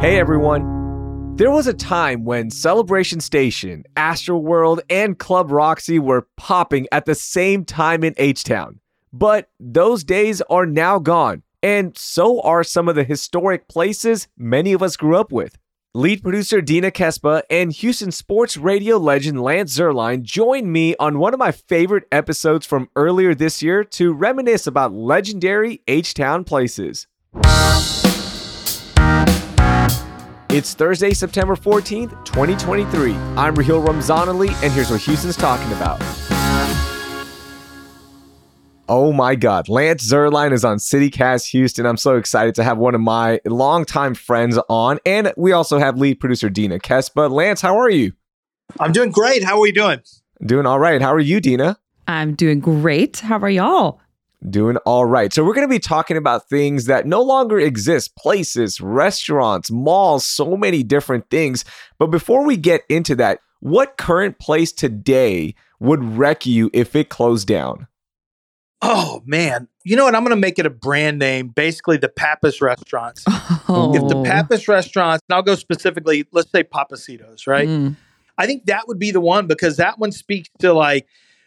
Hey everyone. There was a time when Celebration Station, Astroworld, and Club Roxy were popping at the same time in H Town. But those days are now gone, and so are some of the historic places many of us grew up with. Lead producer Dina Kesbeh and Houston sports radio legend Lance Zierlein joined me on one of my favorite episodes from earlier this year to reminisce about legendary H Town places. It's Thursday, September 14th, 2023. I'm Raheel Ramzanali, and here's what Houston's talking about. Oh my God. Lance Zierlein is on CityCast Houston. I'm so excited to have one of my longtime friends on. And we also have lead producer Dina Kesbeh. Lance, how are you? I'm doing great. How are we doing? Doing all right. How are you, Dina? I'm doing great. How are y'all? Doing all right. So, we're going to be talking about things that no longer exist places, restaurants, malls, so many different things. But before we get into that, what current place today would wreck you if it closed down? Oh man, you know what? I'm going to make it a brand name. Basically, the Pappas restaurants. Oh. If the Pappas restaurants, and I'll go specifically, let's say Pappasito's, right? Mm. I think that would be the one because that one speaks to like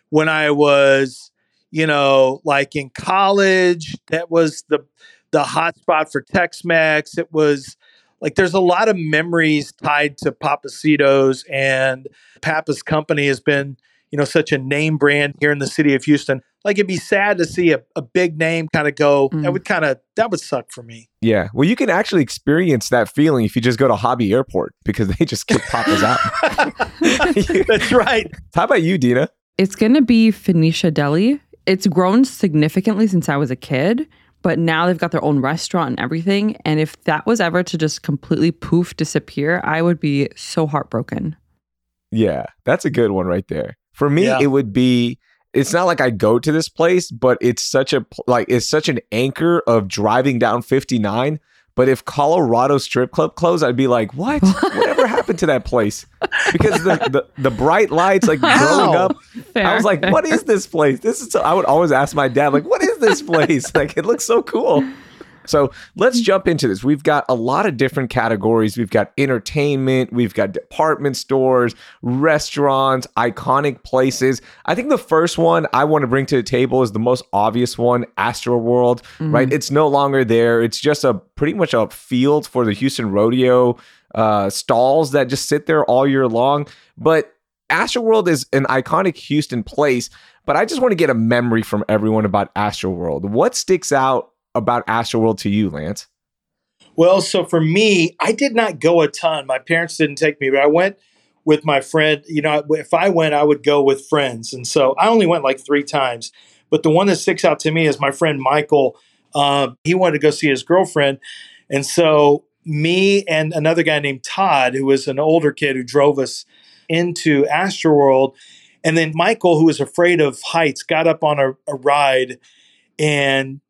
when I was, you know, like in college. That was the the hot spot for Tex-Mex. It was like there's a lot of memories tied to Pappasito's, and Pappas Company has been, you know, such a name brand here in the city of Houston. Like it'd be sad to see a, a big name kind of go. That Mm. would kind of that would suck for me. Yeah. Well, you can actually experience that feeling if you just go to Hobby Airport because they just kick Pappas out. That's right. How about you, Dina? It's going to be Phoenicia Deli. It's grown significantly since I was a kid, but now they've got their own restaurant and everything. And if that was ever to just completely poof disappear, I would be so heartbroken. Yeah, that's a good one right there. For me, Yeah. it would be. It's not like I go to this place, but it's such a like it's such an anchor of driving down 59. But if Colorado Strip Club closed, I'd be like, "What? Whatever happened to that place?" Because the the, the bright lights, like growing up, I was like, "What is this place?" This is. So, I would always ask my dad, like, "What is this place?" like, it looks so cool. So let's jump into this. We've got a lot of different categories. We've got entertainment, we've got department stores, restaurants, iconic places. I think the first one I want to bring to the table is the most obvious one Astroworld, right? It's no longer there. It's just a pretty much a field for the Houston Rodeo uh, stalls that just sit there all year long. But Astroworld is an iconic Houston place, but I just want to get a memory from everyone about Astroworld. What sticks out about Astroworld to you, Lance? Well, so for me, I did not go a ton. My parents didn't take me, but I went with my friend. You know, if I went, I would go with friends. And so I only went like three times. But the one that sticks out to me is my friend Michael. Um, he wanted to go see his girlfriend. And so me and another guy named Todd, who was an older kid who drove us into Astroworld. And then Michael, who was afraid of heights, got up on a, a ride and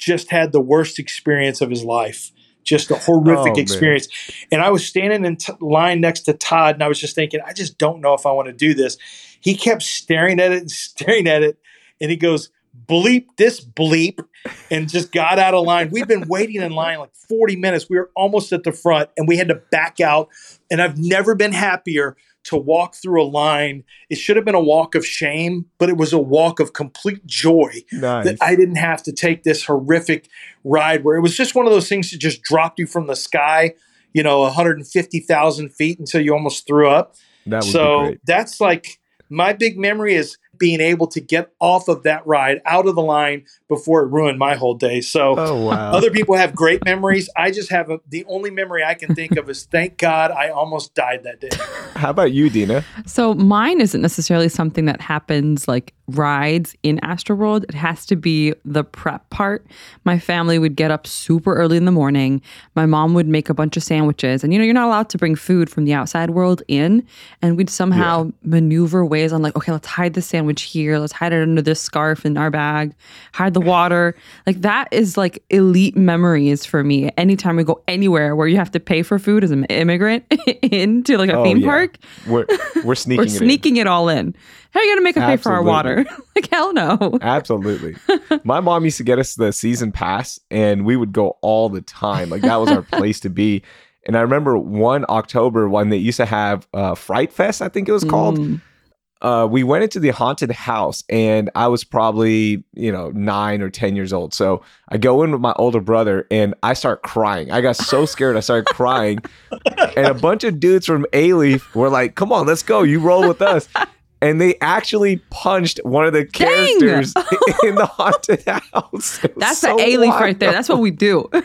just had the worst experience of his life. Just a horrific Oh, experience. And I was standing in t- line next to Todd, and I was just thinking, I just don't know if I want to do this. He kept staring at it and staring at it, and he goes, bleep this bleep, and just got out of line. We'd been waiting in line like 40 minutes. We were almost at the front, and we had to back out. And I've never been happier to walk through a line. It should have been a walk of shame, but it was a walk of complete joy Nice. that I didn't have to take this horrific ride where it was just one of those things that just dropped you from the sky, you know, 150,000 feet until you almost threw up. that So that's like my big memory is being able to get off of that ride out of the line before it ruined my whole day. So Oh wow. other people have great memories. I just have a, the only memory I can think of is thank God I almost died that day. How about you, Dina? So mine isn't necessarily something that happens like rides in Astroworld. It has to be the prep part. My family would get up super early in the morning. My mom would make a bunch of sandwiches. And you know, you're not allowed to bring food from the outside world in. And we'd somehow maneuver ways on like, okay, let's hide the sandwich here. Let's hide it under this scarf in our bag. Hide the water. Like that is like elite memories for me. Anytime we go anywhere where you have to pay for food as an immigrant into like a Oh, theme yeah. park, We're we're sneaking we're it in. it all in. How are you going to make us pay for our water? like, hell no. Absolutely. My mom used to get us the season pass and we would go all the time. Like that was our place to be. And I remember one October when they used to have uh, Fright Fest, I think it was called. Mm. Uh, we went into the haunted house and I was probably, you know, nine or 10 years old. So I go in with my older brother and I start crying. I got so scared. I started crying. And a bunch of dudes from Alief were like, come on, let's go. You roll with us. And they actually punched one of the characters in the haunted house. That's so the Alief right there. That's what we do.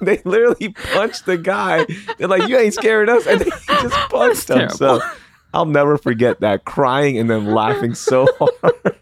They literally punched the guy. They're like, you ain't scaring us. And they just punched him. terrible. So I'll never forget that crying and then laughing so hard.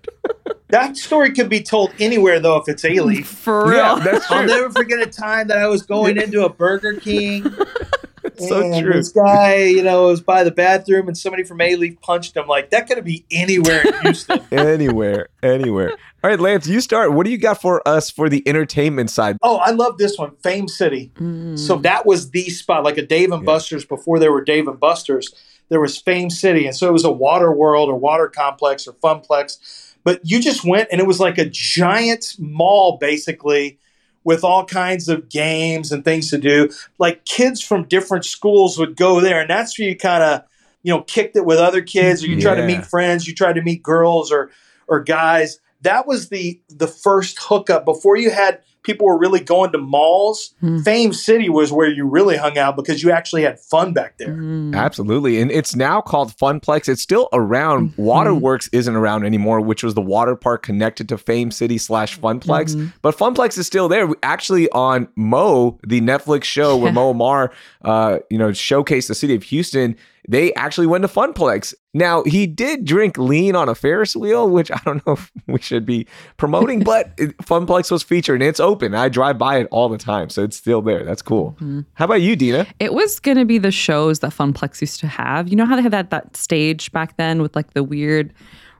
That story could be told anywhere though if it's Alief. For real. Yeah, that's I'll never forget a time that I was going into a Burger King. so and true. This guy, you know, was by the bathroom and somebody from Alief punched him. Like, that could be anywhere in Houston. anywhere, anywhere. All right, Lance, you start. What do you got for us for the entertainment side? oh, I love this one. Fame City. Mm. So that was the spot, like a Dave and Yeah. Buster's before there were Dave and Buster's. There was Fame City, and so it was a water world or water complex or funplex. But you just went, and it was like a giant mall, basically, with all kinds of games and things to do. Like kids from different schools would go there, and that's where you kind of, you know, kicked it with other kids, or you try to meet friends, you try to meet girls or or guys. That was the the first hookup before you had people were really going to malls. Hmm. Fame City was where you really hung out because you actually had fun back there. Mm. Absolutely. And it's now called Funplex. It's still around. Mhm. Waterworks isn't around anymore, which was the water park connected to Fame City slash Funplex. Mhm. But Funplex is still there. Actually, on Mo, the Netflix show where Mo Amer, uh, you know, showcased the city of Houston, they actually went to Funplex. Now, he did drink lean on a Ferris wheel, which I don't know if we should be promoting, but Funplex was featured and it's open. I drive by it all the time, so it's still there. That's cool. Mhm. How about you, Dina? It was going to be the shows that Funplex used to have. You know how they had that, that stage back then with like the weird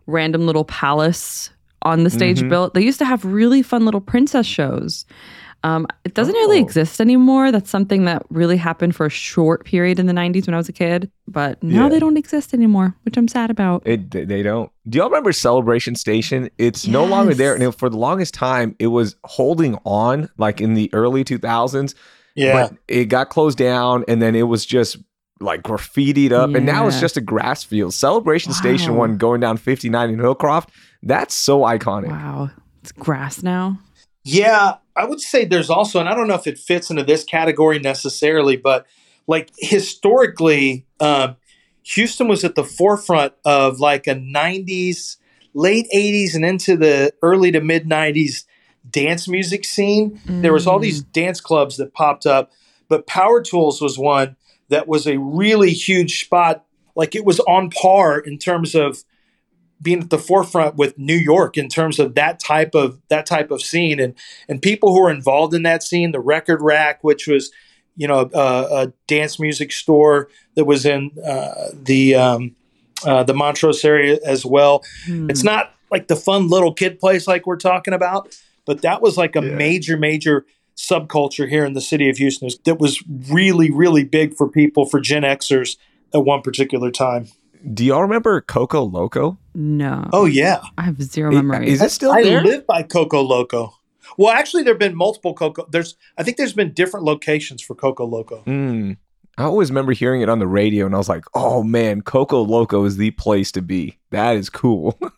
random little palace on the stage Mhm. built? They used to have really fun little princess shows. Um, it doesn't really Oh. exist anymore. That's something that really happened for a short period in the 90s when I was a kid. But now Yeah. they don't exist anymore, which I'm sad about. It they they don't. Do y'all remember Celebration Station? It's no longer there, Yes. and for the longest time, it was holding on, like in the early two thousands. Yeah. but it got closed down, and then it was just like graffitied up, and now it's just a grass field. Celebration Station one going down fifty nine in Hillcroft. That's so iconic. Wow. It's grass now. Yeah, I would say there's also, and I don't know if it fits into this category necessarily, but like historically, um, Houston was at the forefront of like a 90s, late 80s, and into the early to mid 90s dance music scene. There was all Mm. these dance clubs that popped up, but Power Tools was one that was a really huge spot. Like it was on par in terms of being at the forefront with New York in terms of that type of that type of scene and and people who were involved in that scene. The Record Rack, which was you know a, a dance music store that was in uh, the um, uh, the Montrose area as well. Hmm. It's not like the fun little kid place like we're talking about, but that was like a Yeah. major major subculture here in the city of Houston that was really really big for people for Gen Xers at one particular time. Do y'all remember Coco Loco? no. Oh yeah. I have zero memory. Is it still I there? live by Coco Loco. Well, actually, there have been multiple Coco. There's, I think, there's been different locations for Coco Loco. Mm. I always remember hearing it on the radio, and I was like, "Oh man, Coco Loco is the place to be. That is cool."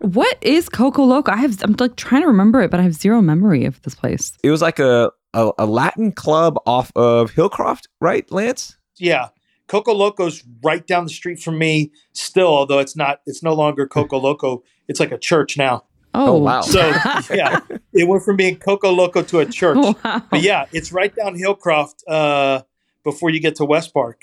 What is Coco Loco? I have I'm like trying to remember it, but I have zero memory of this place. it was like a, a a Latin club off of Hillcroft, right, Lance? Yeah, Coco Loco's right down the street from me still, although it's not. It's no longer Coco Loco. It's like a church now. Oh, Oh, wow. So yeah, it went from being Coco Loco to a church. wow. But yeah, it's right down Hillcroft uh, before you get to West Park.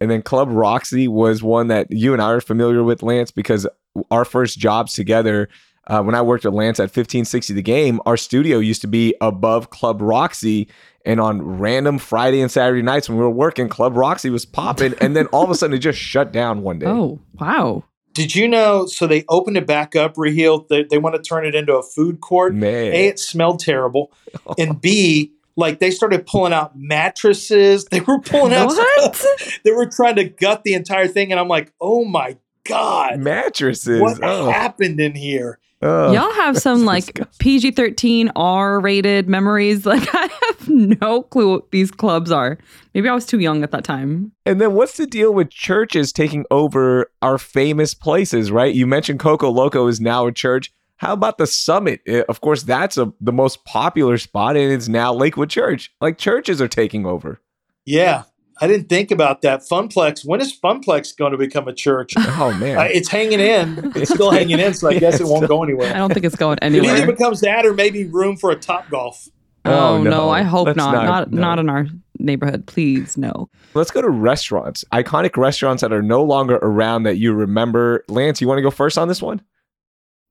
And then Club Roxy was one that you and I are familiar with, Lance, because our first jobs together, uh, when I worked at Lance at 1560 The Game, our studio used to be above Club Roxy. And on random Friday and Saturday nights when we were working, Club Roxy was popping. And then all of a sudden it just shut down one day. Oh, wow. Did you know? So they opened it back up, Raheel. They, they want to turn it into a food court. Man. A, it smelled terrible, and B, like they started pulling out mattresses. They were pulling out. What? They were trying to gut the entire thing, and I'm like, oh my god, Mattresses. what oh, happened in here? oh. Y'all have some like. PG 13 R rated memories. Like, I have no clue what these clubs are. Maybe I was too young at that time. And then what's the deal with churches taking over our famous places, right? You mentioned Coco Loco is now a church. How about the Summit? Eh, Of course, that's a, the most popular spot, and it's now Lakewood Church. Like churches are taking over. Yeah, I didn't think about that. Funplex. When is Funplex going to become a church? Oh man, Uh, it's hanging in. It's still hanging in, so I guess it won't go anywhere. I don't think it's going anywhere. It either becomes that, or maybe room for a Top Golf. Oh, Oh, no. no. I hope Let's not. not- Not no. not in our neighborhood. Please, no. let's go to restaurants. Iconic restaurants that are no longer around that you remember. Lance, you want to go first on this one?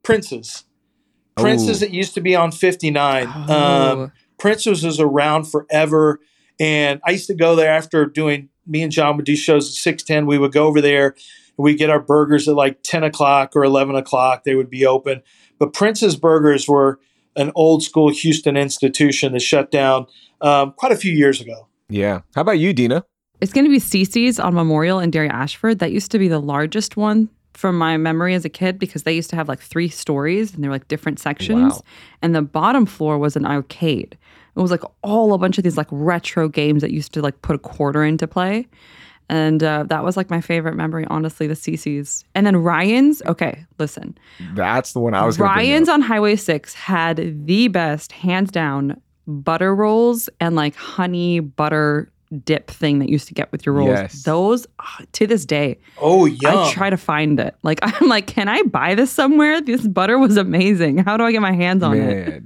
Prince's. Prince's Ooh. that used to be on 59. Um, Oh, Prince's is around forever. And I used to go there after doing, me and John would do shows at 610. We would go over there and we'd get our burgers at like 10 o'clock or 11 o'clock. They would be open. But Prince's Burgers were an old school Houston institution that shut down um, quite a few years ago. Yeah. How about you, Dina? It's going to be CiCi's on Memorial and Dairy Ashford. That used to be the largest one from my memory as a kid because they used to have like three stories and they're like different sections. Wow. And the bottom floor was an arcade. It was like all a bunch of these like retro games that used to like put a quarter into play. And uh, that was like my favorite memory, honestly, the CiCi's. And then Ryan's, okay, listen. That's the one I was. Ryan's on Highway 6 had the best, hands down, butter rolls and like honey butter dip thing that used to get with your rolls. Yes. Those, ah, to this day, Oh, yeah. I try to find it. Like, I'm like, can I buy this somewhere? This butter was amazing. How do I get my hands on it?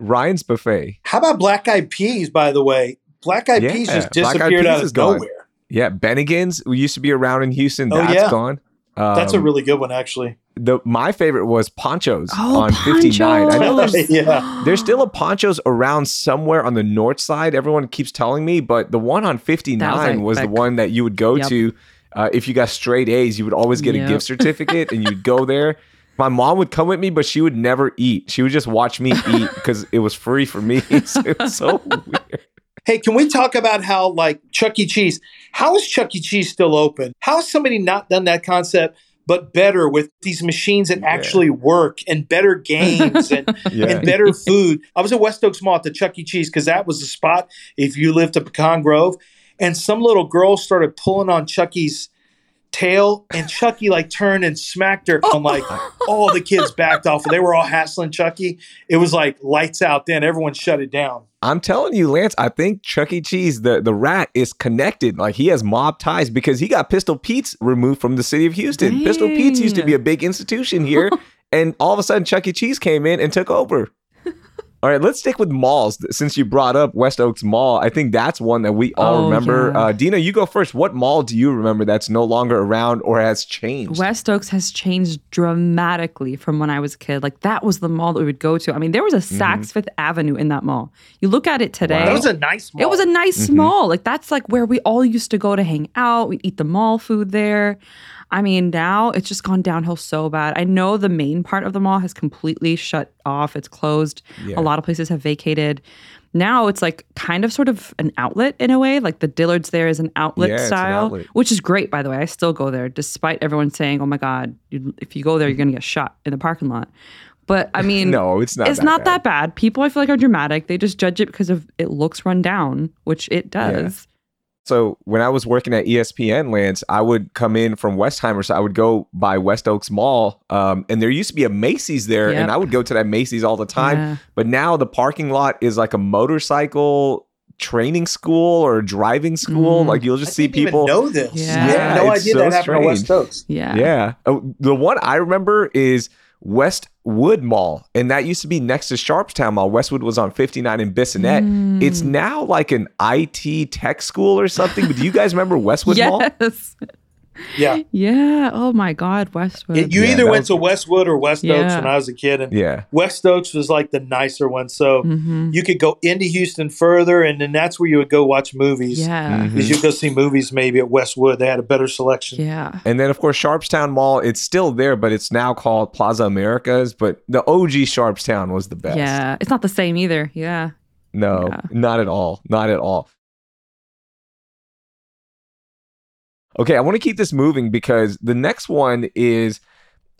Man. Ryan's buffet. How about Black Eyed Peas, by the way? Black Eyed Yeah, Peas just Black Eyed disappeared Peas out is of gone. nowhere. Yeah, Bennigan's we used to be around in Houston. Oh, That's yeah. gone. Um, That's a really good one, actually. the my favorite was Pancho's Oh, on 59. I know there's Yeah. there's still a Pancho's around somewhere on the north side. Everyone keeps telling me, but the one on 59 was, That the was, like, one that you would go Yep. to uh, if you got straight A's. You would always get Yep. a gift certificate, and you'd go there. My mom would come with me, but she would never eat. She would just watch me eat because it was free for me. so it was so weird. Hey, can we talk about how, like, Chuck E. Cheese, how is Chuck E. Cheese still open? How has somebody not done that concept, but better with these machines that Yeah. actually work and better games and, Yeah. and better food? I was at West Oaks Mall at the Chuck E. Cheese because that was the spot if you lived at Pecan Grove. And some little girl started pulling on Chucky's tail, and Chucky like turned and smacked her. I'm like, all the kids backed off. They were all hassling Chucky. It was like lights out. Then everyone shut it down. I'm telling you, Lance, I think Chuck E. Cheese, the, the rat, is connected. Like he has mob ties because he got Pistol Pete's removed from the city of Houston. Pistol Pete's used to be a big institution here, and all of a sudden Chuck E. Cheese came in and took over. All right, let's stick with malls. Since you brought up West Oaks Mall, I think that's one that we all Oh, remember. yeah. Uh, Dina, you go first. What mall do you remember that's no longer around or has changed? West Oaks has changed dramatically from when I was a kid. Like that was the mall that we would go to. I mean, there was a Saks Fifth Avenue in that mall. You look at it today. Wow. That was a nice mall. It was a nice Mhm. mall. Like that's like where we all used to go to hang out. We'd eat the mall food there. I mean, now it's just gone downhill so bad. I know the main part of the mall has completely shut off. It's closed. Yeah. A lot of places have vacated. Now it's like kind of sort of an outlet in a way. Like the Dillard's there is an outlet Yeah, it's an style, outlet. which is great, by the way. I still go there despite everyone saying, oh my God, you, if you go there, you're going to get shot in the parking lot. But I mean, no, it's not. it's that not bad. that bad. People I feel like are dramatic. They just judge it because of it looks run down, which it does. So when I was working at ESPN, Lance, I would come in from Westheimer, so I would go by West Oaks Mall, um, and there used to be a Macy's there, and I would go to that Macy's all the time. Yeah. But now the parking lot is like a motorcycle training school or driving school. Mm. Like you'll just I see didn't even people. know this. Yeah. I had no idea so that happened at West strange. Oaks. Yeah. Yeah. Oh, the one I remember is Westwood Mall, and that used to be next to Sharpstown Mall. Westwood was on 59 in Bissonnet. Mm. It's now like an IT tech school or something. But do you guys remember Westwood Mall? Yes. Yeah. Yeah. Oh my God, Westwood. It- you Yeah, either went was- to Westwood or West Oaks when I was a kid, and Yeah. West Oaks was like the nicer one. So Mhm. you could go into Houston further, and then that's where you would go watch movies. Yeah. Because you'd go see movies maybe at Westwood. They had a better selection. Yeah. And then, of course, Sharpstown Mall, it's still there, but it's now called Plaza Americas. But the OG Sharpstown was the best. Yeah. It's not the same either. Yeah. No, Yeah. not at all. Not at all. Okay, I want to keep this moving because the next one is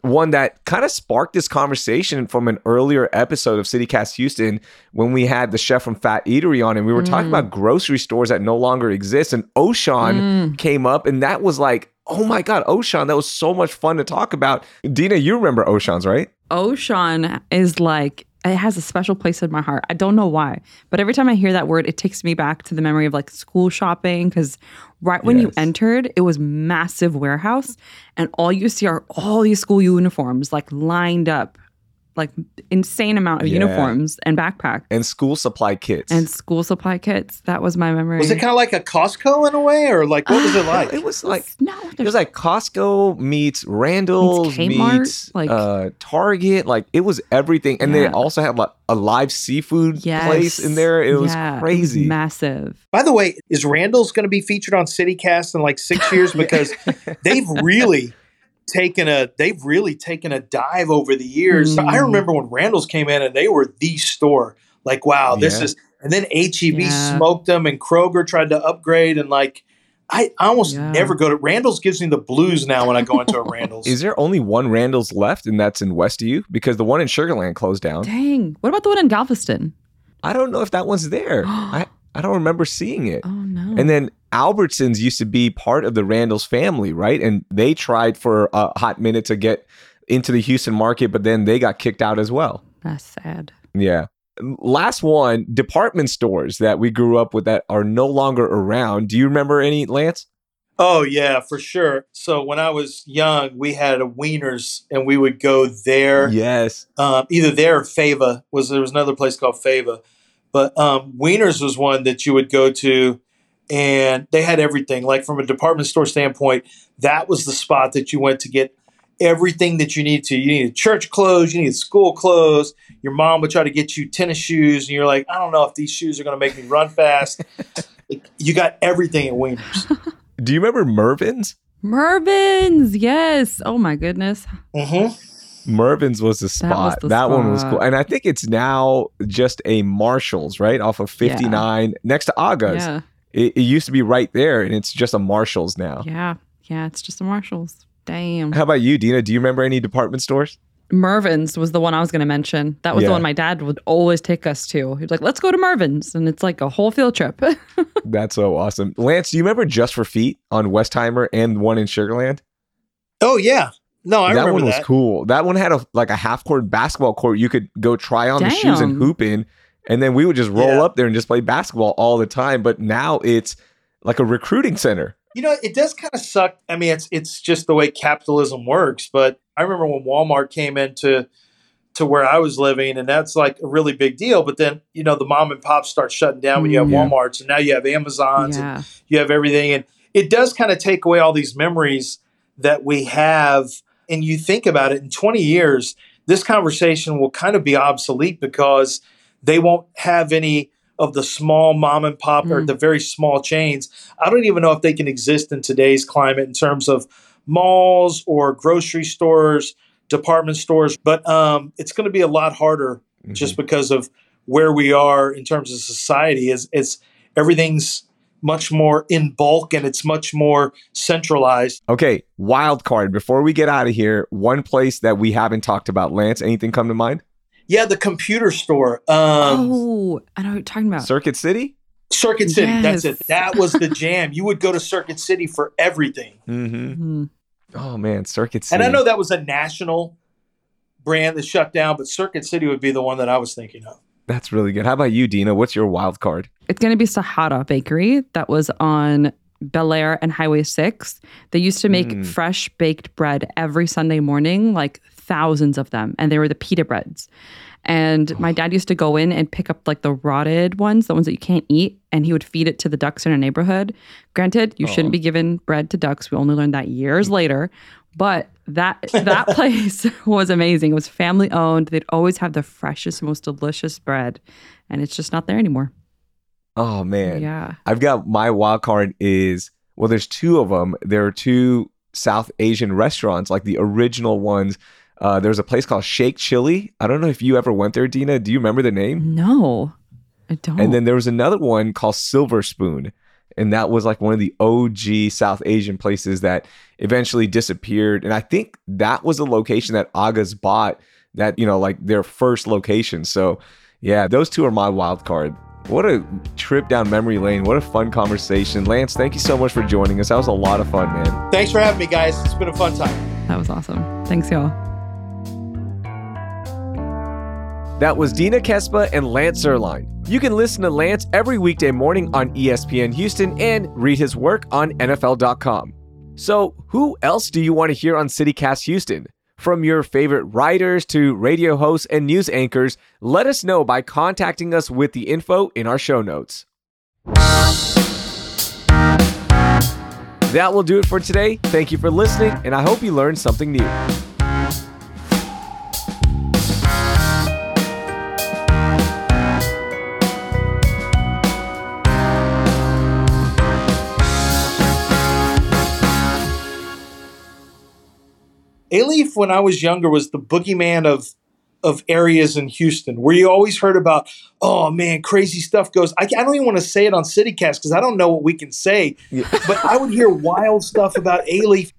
one that kind of sparked this conversation from an earlier episode of CityCast Houston when we had the chef from Fat Eatery on and we were talking Mm. about grocery stores that no longer exist and Auchan Mm. came up and that was like, oh my god, Auchan, that was so much fun to talk about. Dina, you remember Auchan's, right? Ocean is like it has a special place in my heart. I don't know why, but every time I hear that word, it takes me back to the memory of like school shopping. Because right when you entered, it was massive warehouse, and all you see are all these school uniforms like lined up, like insane amount of Yeah. uniforms and backpack And school supply kits. and school supply kits. That was my memory. Was it kind of like a Costco in a way, or like what was it like? it was like no? It was like Costco meets Randall's meets, Kmart, like- uh, Target. Like it was everything, and they also had like a live seafood Yes. place in there. It was Yeah, crazy. massive. By the way, is Randall's going to be featured on CityCast in like six years because they've really taken a they've really taken a dive over the years. So I Mm. remember when Randall's came in and they were the store. Like, wow, this Yeah. is and then HEB Yeah. smoked them and Kroger tried to upgrade and like I, I almost Yeah. never go to Randall's gives me the blues now when I go into a Randall's. Is there only one Randall's left, and that's in Westview? Because the one in Sugarland closed down. Dang. What about the one in Galveston? I don't know if that one's there. I I don't remember seeing it. Oh no. And then Albertsons used to be part of the Randall's family, right? And they tried for a hot minute to get into the Houston market, but then they got kicked out as well. That's sad. Yeah. Last one, department stores that we grew up with that are no longer around. Do you remember any, Lance? Oh yeah, for sure. So when I was young, we had a Weiner's, and we would go there. Yes. um, either there or Fava was there was another place called Fava, but um, Weiner's was one that you would go to, and they had everything. Like from a department store standpoint, that was the spot that you went to get everything that you need to. You needed church clothes, you needed school clothes. Your mom would try to get you tennis shoes, and you're like, I don't know if these shoes are going to make me run fast. You got everything at Weiner's. Do you remember Mervyn's? Mervyn's, yes. Oh my goodness. Mm-hmm. Mervyn's was the spot. the that one was cool. And I think it's now just a Marshall's, right? Off of 59 next to Aga's. Yeah. It, it used to be right there, and it's just a Marshall's now. Yeah. Yeah. It's just a Marshalls. Damn. How about you, Dina? Do you remember any department stores? Mervyn's was the one I was going to mention. That was Yeah. the one my dad would always take us to. He was like, let's go to Mervyn's. And it's like a whole field trip. That's so awesome. Lance, do you remember Just for Feet on Westheimer and one in Sugarland? Oh yeah, no, I remember that remember one was that. cool. That one had a like a half court basketball court. You could go try on the shoes and hoop in, and then we would just roll Yeah. up there and just play basketball all the time. But now it's like a recruiting center. You know, it does kind of suck. I mean, it's it's just the way capitalism works. But I remember when Walmart came into to where I was living, and that's like a really big deal. But then you know, the mom and pops start shutting down when you have Mm, Yeah. WalMarts, and now you have Amazons, and you have everything, and it does kind of take away all these memories that we have. And you think about it, in 20 years, this conversation will kind of be obsolete because they won't have any of the small mom and pop or Mm. the very small chains. I don't even know if they can exist in today's climate in terms of malls or grocery stores, department stores. But um, it's going to be a lot harder Mm-hmm. just because of where we are in terms of society. Is it's everything's much more in bulk and it's much more centralized. Okay, wild card. Before we get out of here, one place that we haven't talked about. Lance, anything come to mind? Yeah, the computer store. Um, oh, I know what you're talking about. Circuit City. Circuit City. That's it. That was the jam. You would go to Circuit City for everything. Mm-hmm. Mhm. Oh man, Circuit City. And I know that was a national brand that shut down, but Circuit City would be the one that I was thinking of. That's really good. How about you, Dina? What's your wild card? It's going to be Sahara Bakery that was on Bellaire and Highway 6. They used to make Mm. fresh baked bread every Sunday morning, like thousands of them. And they were the pita breads. And my dad used to go in and pick up like the rotted ones, the ones that you can't eat, and he would feed it to the ducks in our neighborhood. Granted, you shouldn't be giving bread to ducks. We only learned that years later. But that that place was amazing. It was family owned. They'd always have the freshest, most delicious bread. And it's just not there anymore. Oh man. Yeah. I've got my wild card is well, there's two of them. There are two South Asian restaurants, like the original ones. Uh, there's a place called Shake Chili. I don't know if you ever went there, Dina. Do you remember the name? No, I don't. And then there was another one called Silver Spoon. And that was like one of the OG South Asian places that eventually disappeared. And I think that was the location that Aga's bought that, you know, like their first location. So yeah, those two are my wild card. What a trip down memory lane. What a fun conversation. Lance, thank you so much for joining us. That was a lot of fun, man. Thanks for having me, guys. It's been a fun time. that was awesome. Thanks, y'all. That was Dina Kesbeh and Lance Zierlein. You can listen to Lance every weekday morning on ESPN Houston and read his work on NFL.com. So, who else do you want to hear on CityCast Houston? From your favorite writers to radio hosts and news anchors, let us know by contacting us with the info in our show notes. That will do it for today. Thank you for listening, and I hope you learned something new. Alief, when I was younger, was the boogeyman of of areas in Houston where you always heard about, oh man, crazy stuff goes. I, I don't even want to say it on CityCast because I don't know what we can say, but I would hear wild stuff about Alief